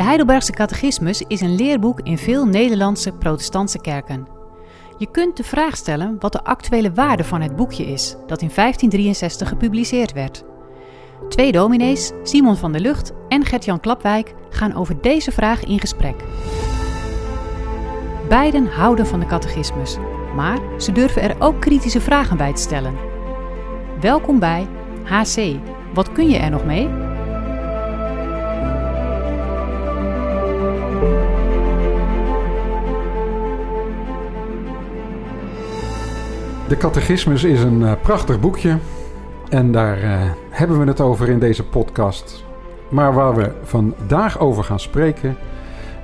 De Heidelbergse Catechismus is een leerboek in veel Nederlandse protestantse kerken. Je kunt de vraag stellen wat de actuele waarde van het boekje is, dat in 1563 gepubliceerd werd. Twee dominees, Simon van der Lucht en Gert-Jan Klapwijk, gaan over deze vraag in gesprek. Beiden houden van de catechismus, maar ze durven er ook kritische vragen bij te stellen. Welkom bij HC. Wat kun je er nog mee? De Catechismus is een uh, prachtig boekje. En daar uh, hebben we het over in deze podcast. Maar waar we vandaag over gaan spreken,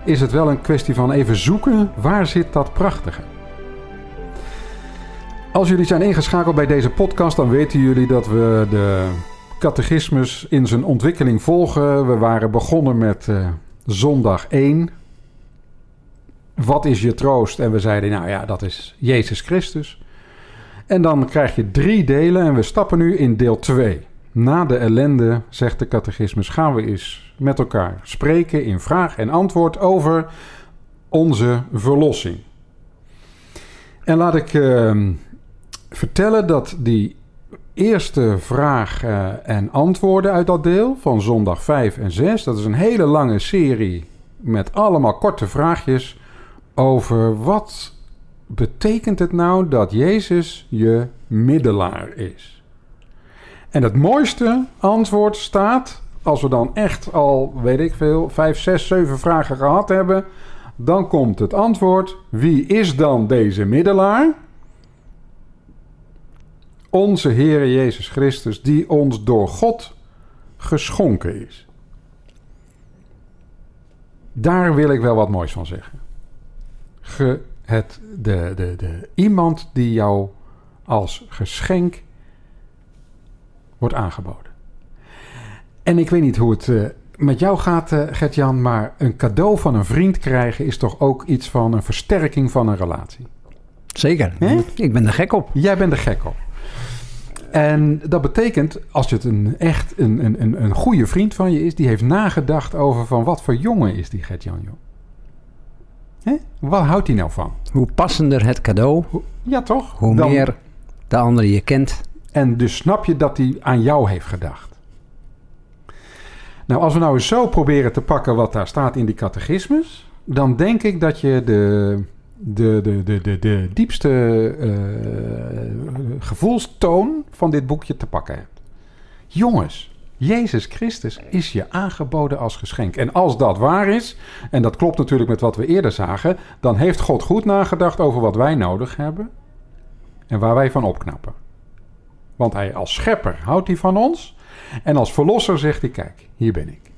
is het wel een kwestie van even zoeken waar zit dat prachtige. Als jullie zijn ingeschakeld bij deze podcast, dan weten jullie dat we de catechismus in zijn ontwikkeling volgen. We waren begonnen met uh, zondag 1. Wat is je troost? En we zeiden, nou ja, dat is Jezus Christus. En dan krijg je drie delen en we stappen nu in deel 2. Na de ellende, zegt de catechismus, gaan we eens met elkaar spreken in vraag en antwoord over onze verlossing. En laat ik uh, vertellen dat die eerste vraag uh, en antwoorden uit dat deel van zondag 5 en 6, dat is een hele lange serie met allemaal korte vraagjes over wat betekent het nou dat Jezus je middelaar is? En het mooiste antwoord staat, als we dan echt al, weet ik veel, vijf, zes, zeven vragen gehad hebben, dan komt het antwoord: wie is dan deze middelaar? Onze Heer Jezus Christus, die ons door God geschonken is. Daar wil ik wel wat moois van zeggen. Ge het, de, de, de, iemand die jou als geschenk wordt aangeboden. En ik weet niet hoe het uh, met jou gaat, uh, Gert-Jan, maar een cadeau van een vriend krijgen is toch ook iets van een versterking van een relatie. Zeker. He? Ik ben er gek op. Jij bent er gek op. En dat betekent, als het een echt een, een, een goede vriend van je is, die heeft nagedacht over van wat voor jongen is die Gert-Jan, joh. Hè? Waar houdt hij nou van? Hoe passender het cadeau, ja, toch? hoe Dan... meer de ander je kent. En dus snap je dat hij aan jou heeft gedacht. Nou, als we nou eens zo proberen te pakken wat daar staat in die catechismus, dan denk ik dat je de, de, de, de, de, de diepste uh, gevoelstoon van dit boekje te pakken hebt. Jongens, Jezus Christus is je aangeboden als geschenk. En als dat waar is, en dat klopt natuurlijk met wat we eerder zagen, dan heeft God goed nagedacht over wat wij nodig hebben en waar wij van opknappen. Want hij als schepper houdt hij van ons en als verlosser zegt hij: Kijk, hier ben ik.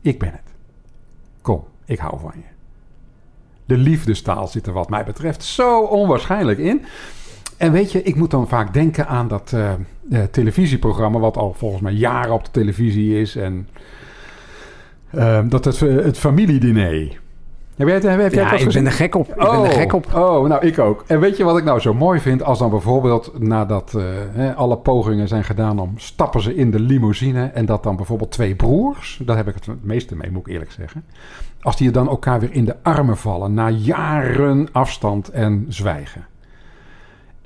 Ik ben het. Kom, ik hou van je. De liefdestaal zit er wat mij betreft zo onwaarschijnlijk in. En weet je, ik moet dan vaak denken aan dat uh, televisieprogramma, wat al volgens mij jaren op de televisie is. En uh, dat het, het familiediner. Heb jij, heb jij ja, ik ben er gek op. Ik oh, ben er gek op. Oh, nou ik ook. En weet je wat ik nou zo mooi vind? Als dan bijvoorbeeld nadat uh, alle pogingen zijn gedaan om stappen ze in de limousine en dat dan bijvoorbeeld twee broers, daar heb ik het het meeste mee, moet ik eerlijk zeggen. Als die dan elkaar weer in de armen vallen na jaren afstand en zwijgen.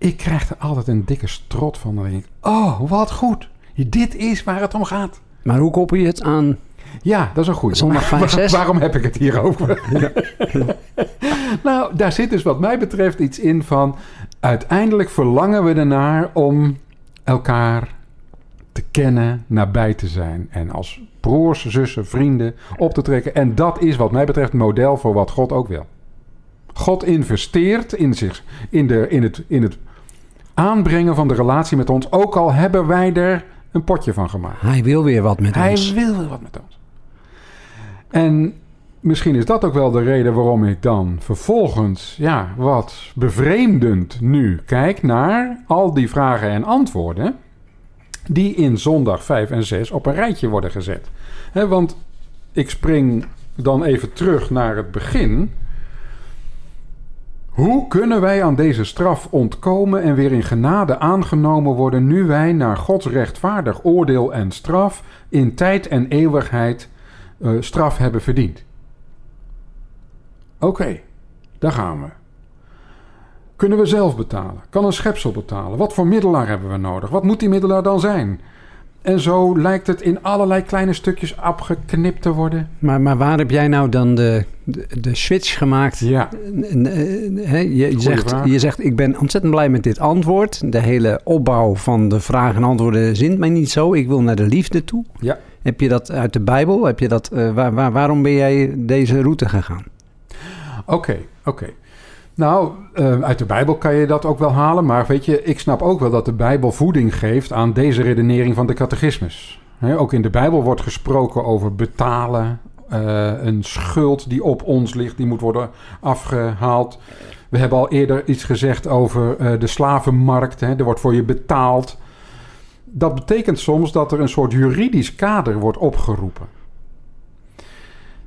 Ik krijg er altijd een dikke strot van. Dan denk ik, oh, wat goed. Dit is waar het om gaat. Maar hoe koppel je het aan ja, dat is een goede. Zondag 5, 6. Waarom heb ik het hier over? Ja. nou, daar zit dus wat mij betreft iets in van... uiteindelijk verlangen we ernaar om elkaar te kennen, nabij te zijn. En als broers, zussen, vrienden op te trekken. En dat is wat mij betreft model voor wat God ook wil. God investeert in zich, in, de, in, het, in het aanbrengen van de relatie met ons. Ook al hebben wij er een potje van gemaakt. Hij wil weer wat met Hij ons. Hij wil weer wat met ons. En misschien is dat ook wel de reden waarom ik dan vervolgens, ja, wat bevreemdend nu kijk naar al die vragen en antwoorden. die in zondag 5 en 6 op een rijtje worden gezet. He, want ik spring dan even terug naar het begin. Hoe kunnen wij aan deze straf ontkomen en weer in genade aangenomen worden nu wij naar Gods rechtvaardig oordeel en straf in tijd en eeuwigheid uh, straf hebben verdiend? Oké, daar gaan we. Kunnen we zelf betalen? Kan een schepsel betalen? Wat voor middelaar hebben we nodig? Wat moet die middelaar dan zijn? En zo lijkt het in allerlei kleine stukjes afgeknipt te worden. Maar, maar waar heb jij nou dan de, de, de switch gemaakt? Ja. je, je zegt, je zegt, ik ben ontzettend blij met dit antwoord. De hele opbouw van de vragen en antwoorden zint mij niet zo. Ik wil naar de liefde toe. Ja. Heb je dat uit de Bijbel? Heb je dat, uh, waar, waar, waarom ben jij deze route gegaan? Oké, oké. Nou, uh, uit de Bijbel kan je dat ook wel halen. Maar weet je, ik snap ook wel dat de Bijbel voeding geeft aan deze redenering van de catechismus. Ook in de Bijbel wordt gesproken over betalen. Uh, een schuld die op ons ligt, die moet worden afgehaald. We hebben al eerder iets gezegd over uh, de slavenmarkt. Er wordt voor je betaald. Dat betekent soms dat er een soort juridisch kader wordt opgeroepen.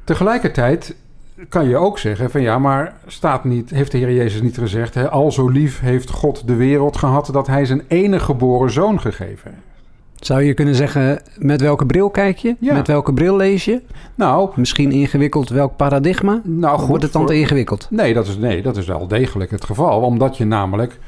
Tegelijkertijd kan je ook zeggen van ja, maar staat niet, heeft de Heer Jezus niet gezegd, hè, al zo lief heeft God de wereld gehad dat hij zijn enige geboren zoon gegeven heeft. Zou je kunnen zeggen, met welke bril kijk je? Ja. Met welke bril lees je? Nou, Misschien ingewikkeld welk paradigma? Nou, goed, Wordt het dan voor... te ingewikkeld? Nee dat, is, nee, dat is wel degelijk het geval. Omdat je namelijk...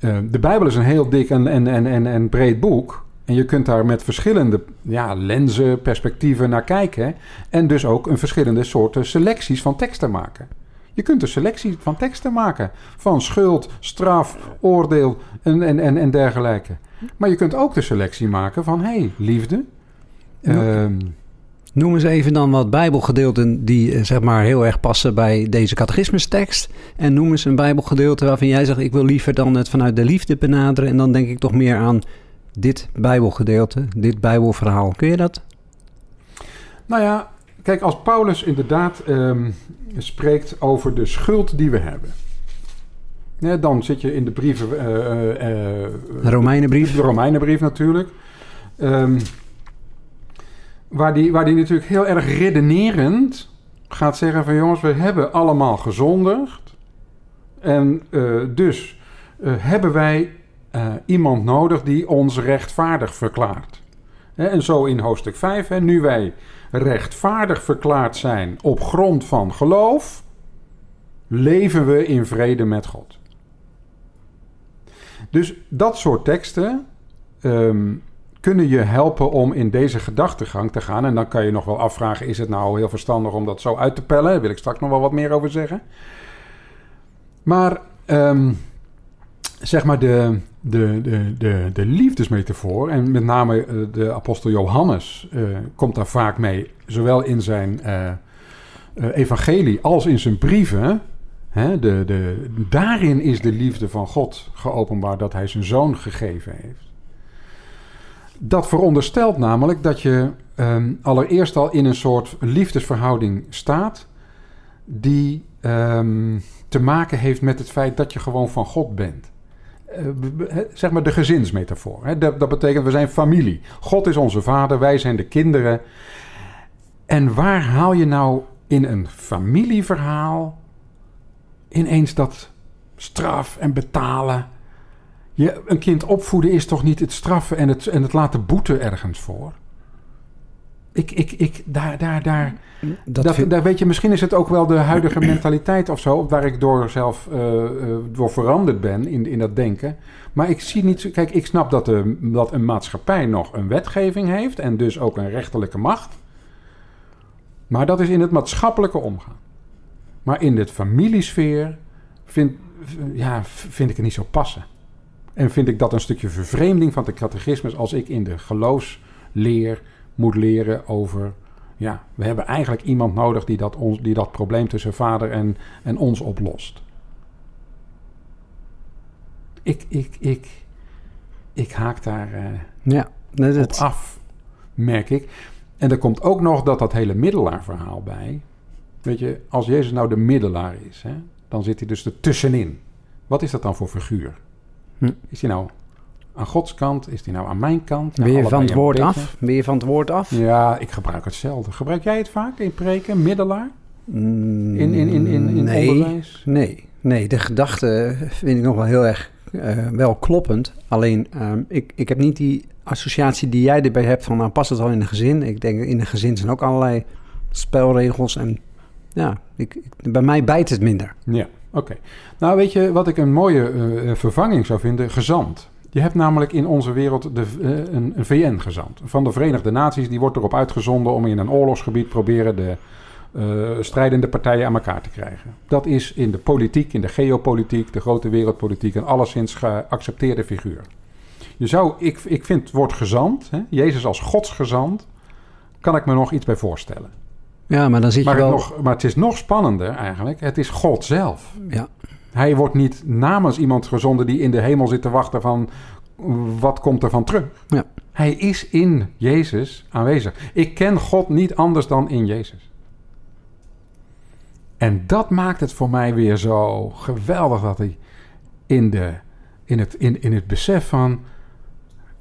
Uh, de Bijbel is een heel dik en, en, en, en, en breed boek. En je kunt daar met verschillende ja, lenzen, perspectieven naar kijken. En dus ook een verschillende soorten selecties van teksten maken. Je kunt een selectie van teksten maken. Van schuld, straf, oordeel en, en, en, en dergelijke. Maar je kunt ook de selectie maken van... hé, hey, liefde. Ja. Um, Noem eens even dan wat bijbelgedeelten die zeg maar heel erg passen bij deze catechismustekst. En noem eens een bijbelgedeelte waarvan jij zegt... ik wil liever dan het vanuit de liefde benaderen. En dan denk ik toch meer aan dit Bijbelgedeelte, dit Bijbelverhaal. Kun je dat? Nou ja, kijk, als Paulus inderdaad um, spreekt over de schuld die we hebben. Ja, dan zit je in de brieven. Uh, uh, de Romeinenbrief. De Romeinenbrief natuurlijk. Um, waar, die, waar die natuurlijk heel erg redenerend gaat zeggen: van jongens, we hebben allemaal gezondigd. En uh, dus hebben wij uh, iemand nodig die ons rechtvaardig verklaart. En zo in hoofdstuk 5, he, nu wij rechtvaardig verklaard zijn op grond van geloof, leven we in vrede met God. Dus dat soort teksten um, kunnen je helpen om in deze gedachtegang te gaan. En dan kan je nog wel afvragen: is het nou heel verstandig om dat zo uit te pellen? Daar wil ik straks nog wel wat meer over zeggen. Maar um, zeg maar de, de, de, de, de liefdesmetafoor, en met name de apostel Johannes uh, komt daar vaak mee, zowel in zijn uh, evangelie als in zijn brieven. Hè, de, de, daarin is de liefde van God geopenbaard dat hij zijn zoon gegeven heeft. Dat veronderstelt namelijk dat je um, allereerst al in een soort liefdesverhouding staat, die um, te maken heeft met het feit dat je gewoon van God bent. Uh, zeg maar de gezinsmetafoor. Dat, dat, betekent, we zijn familie. God is onze vader, wij zijn de kinderen. En waar haal je nou in een familieverhaal ineens dat straf en betalen? Je, een kind opvoeden is toch niet het straffen en het, en het laten boeten ergens voor? Ik, ik, ik, daar, daar, daar, dat dat, vind... daar weet je, misschien is het ook wel de huidige mentaliteit of zo, waar ik door zelf uh, uh, door veranderd ben in, in dat denken. Maar ik zie niet, kijk, ik snap dat, de, dat een maatschappij nog een wetgeving heeft en dus ook een rechterlijke macht. Maar dat is in het maatschappelijke omgaan. Maar in de familiesfeer vind, ja, vind ik het niet zo passen. En vind ik dat een stukje vervreemding van de catechismus als ik in de geloofsleer moet leren over. Ja, we hebben eigenlijk iemand nodig die dat, ons, die dat probleem tussen vader en, en ons oplost. Ik, ik, ik, ik haak daar uh, ja, dat op af, merk ik. En er komt ook nog dat dat hele middelaarverhaal bij. Weet je, als Jezus nou de middelaar is, hè, dan zit hij dus er tussenin. Wat is dat dan voor figuur? Hm. Is hij nou aan Gods kant? Is die nou aan mijn kant? Ben je van het woord af? Ben je van het woord af? Ja, ik gebruik hetzelfde. Gebruik jij het vaak in preken, middelaar? Mm, in in, in, in, in nee, onderwijs? Nee, nee, de gedachte vind ik nog wel heel erg uh, wel kloppend. Alleen, um, ik, ik heb niet die associatie die jij erbij hebt van... nou, past het al in een gezin? Ik denk, in een gezin zijn ook allerlei spelregels en ja, ik, ik- bij mij bijt het minder. Ja, oké. Nou, weet je wat ik een mooie eh, vervanging zou vinden? Gezant. Je hebt namelijk in onze wereld de, eh, een, een VN-gezant van de Verenigde Naties. Die wordt erop uitgezonden om in een oorlogsgebied proberen de eh, strijdende partijen aan elkaar te krijgen. Dat is in de politiek, in de geopolitiek, de grote wereldpolitiek een alleszins geaccepteerde figuur. Je zou, ik, ik vind het woord gezant, hè, Jezus als godsgezant, kan ik me nog iets bij voorstellen. Ja, maar dan zit je Maar, het wel... nog, maar het is nog spannender eigenlijk. Het is God zelf. Ja, Hij wordt niet namens iemand gezonden die in de hemel zit te wachten van wat komt er van terug. Ja. Hij is in Jezus aanwezig. Ik ken God niet anders dan in Jezus. En dat maakt het voor mij weer zo geweldig dat hij in, de, in, het, in, in het besef van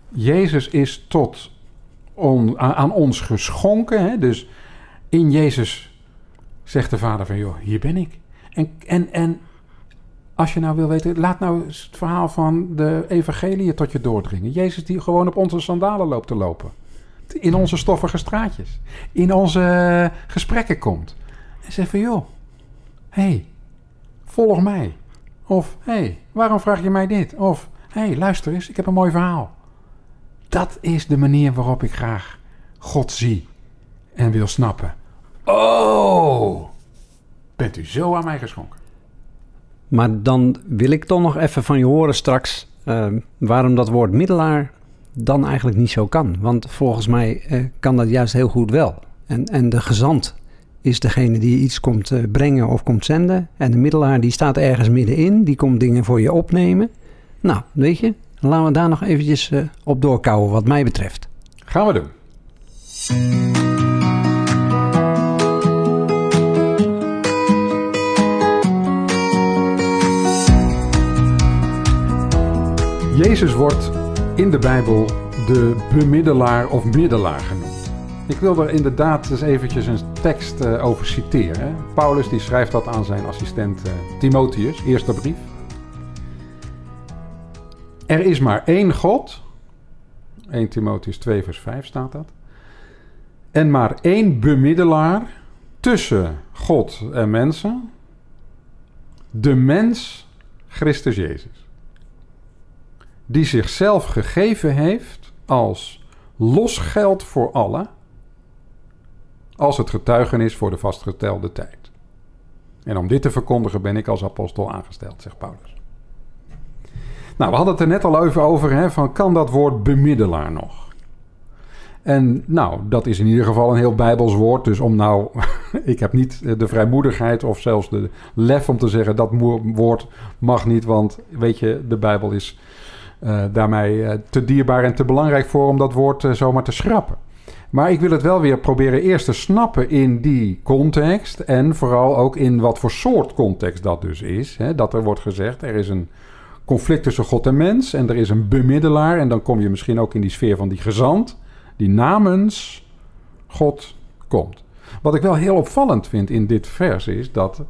Jezus is tot on, aan, aan ons geschonken. Hè? Dus in Jezus zegt de Vader van joh, hier ben ik. En, en, en als je nou wil weten, laat nou het verhaal van de evangelie tot je doordringen. Jezus die gewoon op onze sandalen loopt te lopen. In onze stoffige straatjes. In onze gesprekken komt. En zegt van joh, hé, hey, volg mij. Of hé, hey, waarom vraag je mij dit? Of hé, hey, luister eens, ik heb een mooi verhaal. Dat is de manier waarop ik graag God zie en wil snappen. Oh, bent u zo aan mij geschonken? Maar dan wil ik toch nog even van je horen straks... eh, waarom dat woord middelaar dan eigenlijk niet zo kan. Want volgens mij eh, kan dat juist heel goed wel. En, en de gezant is degene die iets komt eh, brengen of komt zenden. En de middelaar die staat ergens middenin. Die komt dingen voor je opnemen. Nou, weet je, laten we daar nog eventjes eh, op doorkouwen wat mij betreft. Gaan we doen. Jezus wordt in de Bijbel de bemiddelaar of middelaar genoemd. Ik wil er inderdaad eens eventjes een tekst eh, over citeren. Paulus die schrijft dat aan zijn assistent eh, Timotheus, eerste brief. Er is maar één God, 1 Timotheus 2 vers 5 staat dat. En maar één bemiddelaar tussen God en mensen. De mens Christus Jezus. Die zichzelf gegeven heeft als losgeld voor allen. Als het getuigenis voor de vastgestelde tijd. En om dit te verkondigen ben ik als apostel aangesteld, zegt Paulus. Nou, we hadden het er net al even over, hè, van kan dat woord bemiddelaar nog? En nou, dat is in ieder geval een heel bijbels woord. Dus om nou, ik heb niet de vrijmoedigheid of zelfs de lef om te zeggen dat woord mag niet. Want weet je, de Bijbel is daarmee eh, te dierbaar en te belangrijk voor om dat woord eh, zomaar te schrappen. Maar ik wil het wel weer proberen eerst te snappen in die context. En vooral ook in wat voor soort context dat dus is. Hè? Dat er wordt gezegd, er is een conflict tussen God en mens. En er is een bemiddelaar. En dan kom je misschien ook in die sfeer van die gezant. Die namens God komt. Wat ik wel heel opvallend vind in dit vers is dat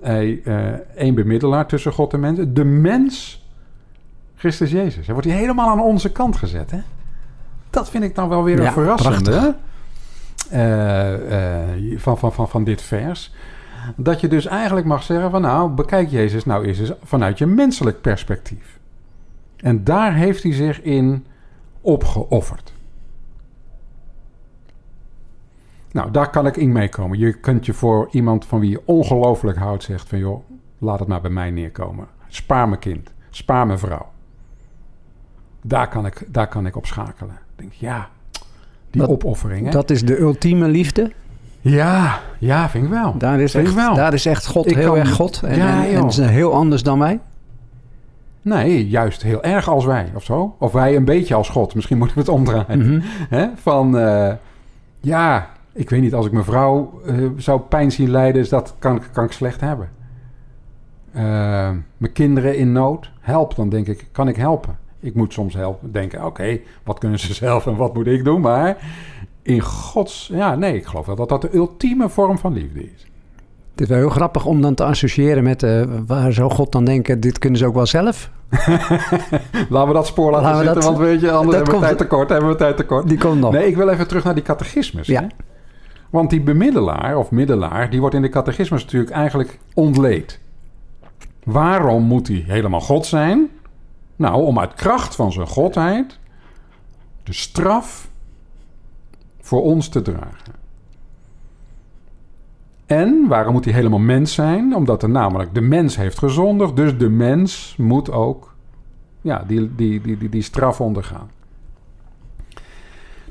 hij eh één bemiddelaar tussen God en mens. De mens, Christus Jezus. Hij wordt hier helemaal aan onze kant gezet. Hè? Dat vind ik dan wel weer een Ja, verrassende eh, eh, van, van, van, van dit vers. Dat je dus eigenlijk mag zeggen van nou, bekijk Jezus nou eens eens vanuit je menselijk perspectief. En daar heeft hij zich in opgeofferd. Nou, daar kan ik in meekomen. Je kunt je voor iemand van wie je ongelooflijk houdt zegt van joh, laat het maar bij mij neerkomen. Spaar mijn kind, spaar mijn vrouw. Daar kan ik, daar kan ik op schakelen. Ik denk, ja, die Dat- opoffering. Hè? Dat is de ultieme liefde. Ja, ja, vind ik wel. Daar is, Vind echt, wel. daar is echt God Ik heel kan- erg God. En, Ja, en, is heel anders dan wij. Nee, juist heel erg als wij of zo. Of wij een beetje als God. Misschien moeten we het omdraaien. Mhm. Van, eh, ja, ik weet niet, als ik mijn vrouw eh, zou pijn zien lijden, is dat kan, ik- kan ik slecht hebben. Eh, mijn kinderen in nood, help, dan denk ik, kan ik helpen? Ik moet soms helpen, denken, oké, wat kunnen ze zelf en wat moet ik doen? Maar in Gods, ja, nee, ik geloof wel dat dat de ultieme vorm van liefde is. Het is wel heel grappig om dan te associëren met... eh, waar zou God dan denken, dit kunnen ze ook wel zelf? Laten we dat spoor laten, Laten we zitten, dat- want weet je, anders hebben we tijd tekort, hebben we tijd tekort. Die komt nog. Nee, ik wil even terug naar die catechismus. Ja. Hè? Want die bemiddelaar of middelaar, die wordt in de catechismus natuurlijk eigenlijk ontleed. Waarom moet hij helemaal God zijn? Nou, om uit kracht van zijn godheid de straf voor ons te dragen. En waarom moet hij helemaal mens zijn? Omdat er namelijk de mens heeft gezondigd, dus de mens moet ook ja, die, die, die, die, die straf ondergaan.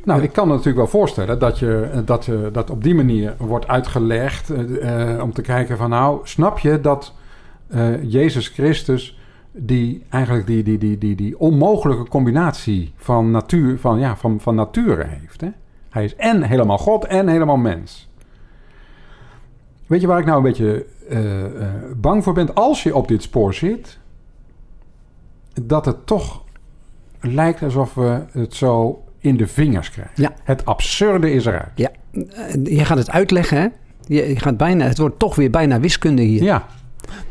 Nou, ik kan me natuurlijk wel voorstellen dat, je, dat, je, dat op die manier wordt uitgelegd uh, om te kijken van nou, snap je dat Jezus Christus die eigenlijk die, die, die, die, die onmogelijke combinatie van, natuur, van, ja, van, van nature heeft. Hè? Hij is en helemaal God en helemaal mens. Weet je waar ik nou een beetje uh, uh, bang voor ben? Als je op dit spoor zit, dat het toch lijkt alsof we het zo in de vingers krijgen. Ja. Het absurde is eruit. Ja, je gaat het uitleggen, hè? Je gaat bijna, het wordt toch weer bijna wiskunde hier. Ja,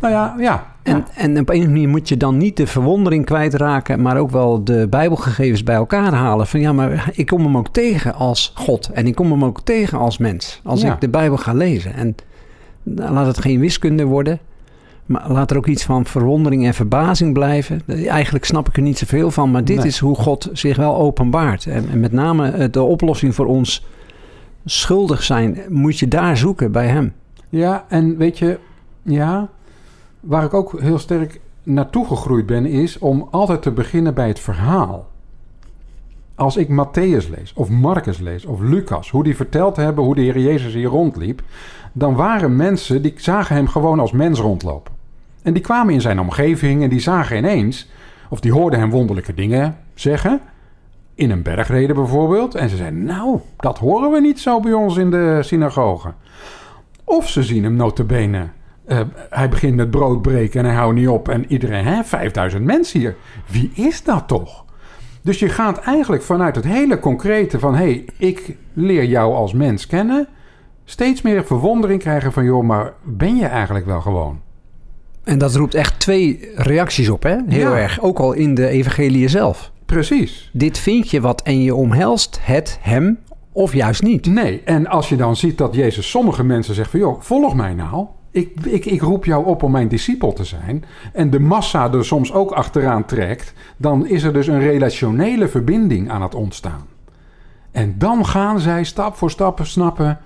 nou ja, ja. En, ja. en op een manier moet je dan niet de verwondering kwijtraken, maar ook wel de Bijbelgegevens bij elkaar halen. Van ja, maar ik kom hem ook tegen als God en ik kom hem ook tegen als mens. Als Ja. ik de Bijbel ga lezen. En nou, laat het geen wiskunde worden, maar laat er ook iets van verwondering en verbazing blijven. Eigenlijk snap ik er niet zoveel van, maar dit Nee. is hoe God zich wel openbaart. En, en met name eh, de oplossing voor ons schuldig zijn, moet je daar zoeken bij hem. Ja, en weet je, ja, waar ik ook heel sterk naartoe gegroeid ben, is om altijd te beginnen bij het verhaal. Als ik Matthäus lees, of Marcus lees, of Lucas, hoe die verteld hebben hoe de Heer Jezus hier rondliep, dan waren mensen die zagen hem gewoon als mens rondlopen. En die kwamen in zijn omgeving en die zagen ineens, of die hoorden hem wonderlijke dingen zeggen, in een bergreden bijvoorbeeld, en ze zeiden, nou, dat horen we niet zo bij ons in de synagoge. Of ze zien hem notabene. Uh, hij begint met brood breken en hij houdt niet op. En iedereen, hè, 5000 mensen hier. Wie is dat toch? Dus je gaat eigenlijk vanuit het hele concrete van... hé, hey, ik leer jou als mens kennen... steeds meer verwondering krijgen van... joh, maar ben je eigenlijk wel gewoon? En dat roept echt twee reacties op, hè? Heel Ja. erg. Ook al in de evangelie zelf. Precies. Dit vind je wat en je omhelst het hem of juist niet. Nee, en als je dan ziet dat Jezus sommige mensen zegt van... joh, volg mij nou. Ik, ik, ik roep jou op om mijn discipel te zijn. En de massa er soms ook achteraan trekt... dan is er dus een relationele verbinding aan het ontstaan. En dan gaan zij stap voor stap snappen...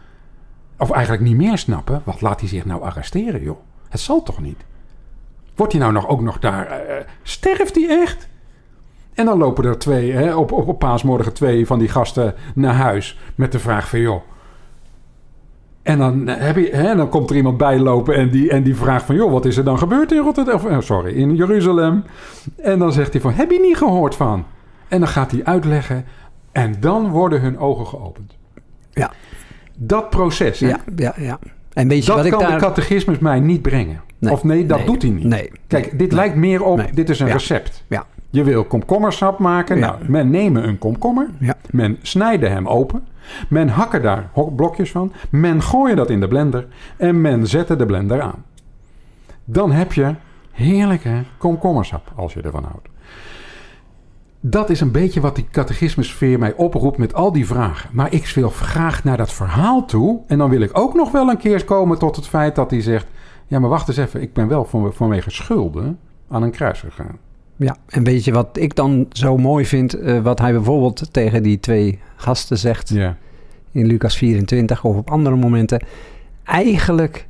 of eigenlijk niet meer snappen... wat laat hij zich nou arresteren, joh? Het zal toch niet? Wordt hij nou nog, ook nog daar... eh, sterft hij echt? En dan lopen er twee, hè, op, op, op paasmorgen twee van die gasten naar huis... met de vraag van, joh... En dan, heb je, hè, dan komt er iemand bijlopen en die, en die vraagt van... joh, wat is er dan gebeurd in Rotterdam? Eh, sorry, in Jeruzalem. En dan zegt hij van, heb je niet gehoord van? En dan gaat hij uitleggen en dan worden hun ogen geopend. Ja. Dat proces, hè, Ja, ja, ja. En weet je dat wat ik kan daar... de catechismus mij niet brengen. Nee, of nee, dat nee, doet hij niet. Nee. Kijk, dit lijkt meer op, dit is een recept. Ja. Je wil komkommersap maken. Ja. Nou, men nemen een komkommer. Ja. Men snijde hem open. Men hakken daar blokjes van. Men gooide dat in de blender. En men zette de blender aan. Dan heb je heerlijke komkommersap, als je ervan houdt. Dat is een beetje wat die catechismusfeer mij oproept met al die vragen. Maar ik wil graag naar dat verhaal toe. En dan wil ik ook nog wel een keer komen tot het feit dat hij zegt... Ja, maar wacht eens even. Ik ben wel van, vanwege schulden aan een kruis gegaan. Ja, en weet je wat ik dan zo mooi vind? eh, wat hij bijvoorbeeld tegen die twee gasten zegt in Lucas 24 of op andere momenten. Eigenlijk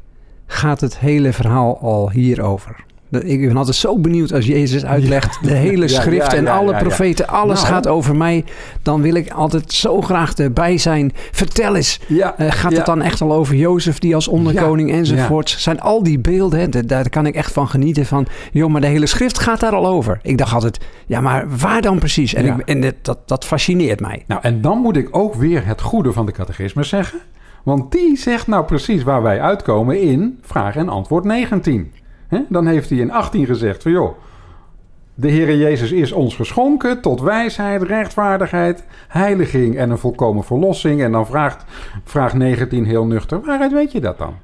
gaat het hele verhaal al hierover. Ik ben altijd zo benieuwd als Jezus uitlegt de hele schrift ja, en alle profeten, alles Nou. gaat over mij. Dan wil ik altijd zo graag erbij zijn. Vertel eens, eh, gaat het dan echt al over Jozef die als onderkoning enzovoorts? Zijn al die beelden, hè, daar- kan ik echt van genieten van. Joh, maar de hele schrift gaat daar al over. Ik dacht altijd, ja, maar waar dan precies? En, ik, en dit- dat, dat fascineert mij. Nou, en dan moet ik ook weer het goede van de catechismus zeggen. Want die zegt nou precies waar wij uitkomen in vraag en antwoord 19. Dan heeft hij in 18 gezegd van joh... De Heere Jezus is ons geschonken tot wijsheid, rechtvaardigheid, heiliging en een volkomen verlossing. En dan vraagt vraag 19 heel nuchter, waaruit weet je dat dan?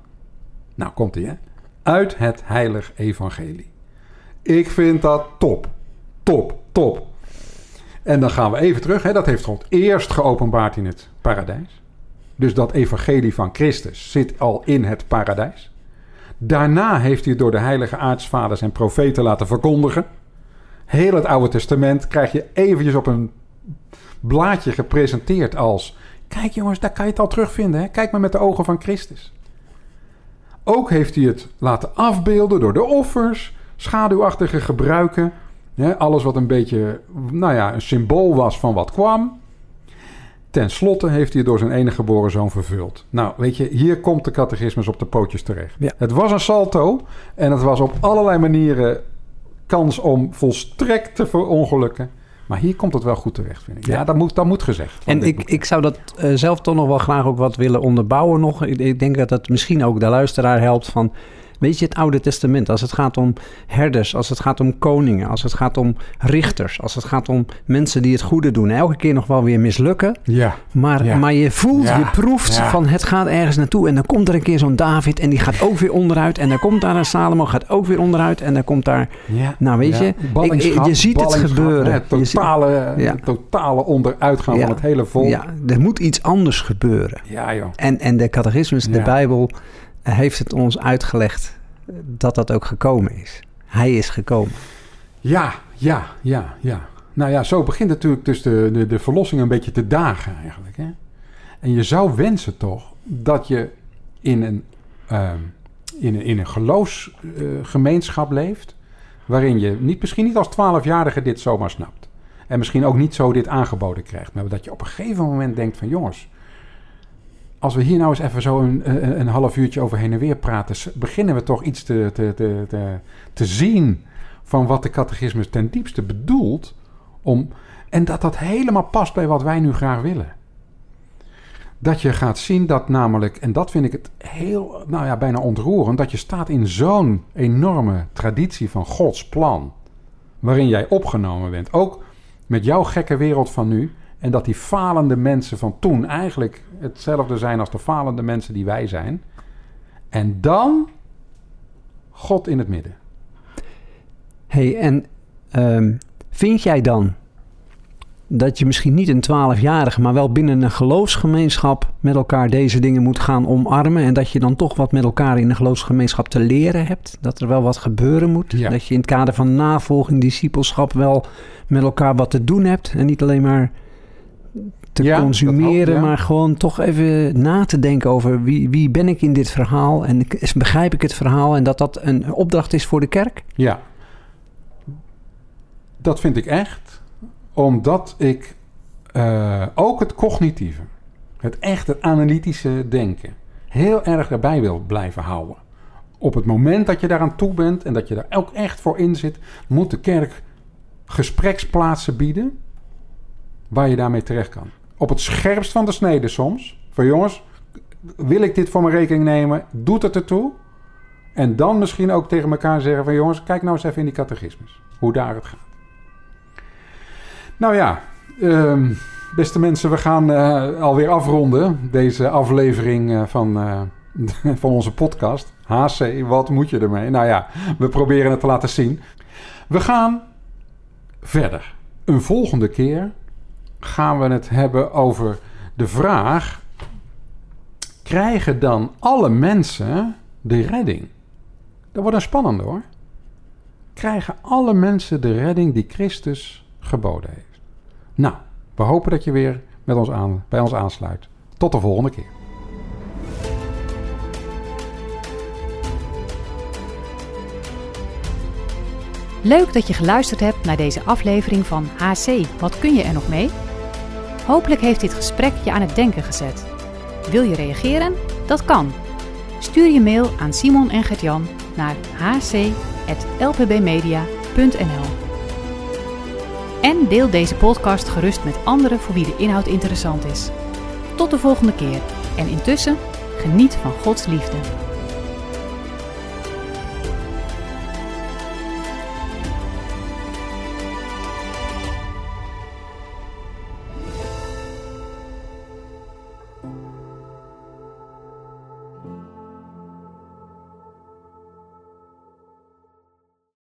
Nou, komt hij hè. Uit het heilig evangelie. Ik vind dat top. Top, top. En dan gaan we even terug. Hè. Dat heeft God eerst geopenbaard in het paradijs. Dus dat evangelie van Christus zit al in het paradijs. Daarna heeft hij het door de heilige aartsvaders en profeten laten verkondigen. Heel het Oude Testament krijg je eventjes op een blaadje gepresenteerd als... Kijk jongens, daar kan je het al terugvinden. Hè? Kijk maar met de ogen van Christus. Ook heeft hij het laten afbeelden door de offers, schaduwachtige gebruiken. Hè? Alles wat een beetje, nou ja, een symbool was van wat kwam. Ten slotte heeft hij het door zijn enige geboren zoon vervuld. Nou, weet je, hier komt de catechismus op de pootjes terecht. Ja. Het was een salto en het was op allerlei manieren kans om volstrekt te verongelukken. Maar hier komt het wel goed terecht, vind ik. Ja, Ja. dat, moet, dat moet gezegd. En ik, boek. ik zou dat eh, zelf toch nog wel graag ook wat willen onderbouwen nog. Ik, ik denk dat dat misschien ook de luisteraar helpt van... Weet je, het Oude Testament, als het gaat om herders, als het gaat om koningen, als het gaat om richters, als het gaat om mensen die het goede doen, elke keer nog wel weer mislukken. Ja, Maar, Ja. maar je voelt, Ja. je proeft Ja. van het gaat ergens naartoe. En dan komt er een keer zo'n David en die gaat ook weer onderuit. En dan komt daar een Salomo, gaat ook weer onderuit. En dan komt daar... ja. Nou, weet je, ik- je ziet het gebeuren. Je ziet- totale, totale onderuitgaan van het hele volk. Ja, er moet iets anders gebeuren. Ja, joh. En, en de catechismus, de. Bijbel, heeft het ons uitgelegd dat dat ook gekomen is. Hij is gekomen. Ja, ja, ja, ja. Nou ja, zo begint natuurlijk dus de, de, de verlossing een beetje te dagen eigenlijk. Hè? En je zou wensen toch dat je in een, ehm, in een, in een geloofsgemeenschap leeft... waarin je niet, misschien niet als twaalfjarige dit zomaar snapt. En misschien ook niet zo dit aangeboden krijgt. Maar dat je op een gegeven moment denkt van... jongens, als we hier nou eens even zo een, een, half uurtje over heen en weer praten... beginnen we toch iets te, te, te, te, te zien van wat de catechismus ten diepste bedoelt. Om, en dat dat helemaal past bij wat wij nu graag willen. Dat je gaat zien dat namelijk, en dat vind ik het heel, nou ja, bijna ontroerend, dat je staat in zo'n enorme traditie van Gods plan. Waarin jij opgenomen bent. Ook met jouw gekke wereld van nu. En dat die falende mensen van toen eigenlijk hetzelfde zijn als de falende mensen die wij zijn. En dan God in het midden. hey, en ehm, vind jij dan dat je misschien niet een twaalfjarige, maar wel binnen een geloofsgemeenschap met elkaar deze dingen moet gaan omarmen en dat je dan toch wat met elkaar in de geloofsgemeenschap te leren hebt? Dat er wel wat gebeuren moet? Ja. Dat je in het kader van navolging, discipelschap wel met elkaar wat te doen hebt en niet alleen maar te Ja, consumeren, ook, ja. maar gewoon toch even na te denken over wie, wie ben ik in dit verhaal en begrijp ik het verhaal en dat dat een opdracht is voor de kerk? Ja. Dat vind ik echt. Omdat ik eh, ook het cognitieve, het echt het analytische denken, heel erg daarbij wil blijven houden. Op het moment dat je daaraan toe bent en dat je daar ook echt voor in zit, moet de kerk gespreksplaatsen bieden waar je daarmee terecht kan. Op het scherpst van de snede soms. Van jongens, wil ik dit voor mijn rekening nemen? Doet het ertoe? En dan misschien ook tegen elkaar zeggen van jongens, kijk nou eens even in die catechismus. Hoe daar het gaat. Nou ja, ehm, beste mensen, we gaan eh, alweer afronden. Deze aflevering eh, van, eh, van onze podcast. HC, wat moet je ermee? Nou ja, we proberen het te laten zien. We gaan verder. Een volgende keer gaan we het hebben over de vraag... Krijgen dan alle mensen de redding? Dat wordt een spannende hoor. Krijgen alle mensen de redding die Christus geboden heeft? Nou, we hopen dat je weer met ons aan, bij ons aansluit. Tot de volgende keer. Leuk dat je geluisterd hebt naar deze aflevering van HC. Wat kun je er nog mee? Hopelijk heeft dit gesprek je aan het denken gezet. Wil je reageren? Dat kan. Stuur je mail aan Simon en Gert-Jan naar hc.lpbmedia.nl En deel deze podcast gerust met anderen voor wie de inhoud interessant is. Tot de volgende keer en intussen geniet van Gods liefde.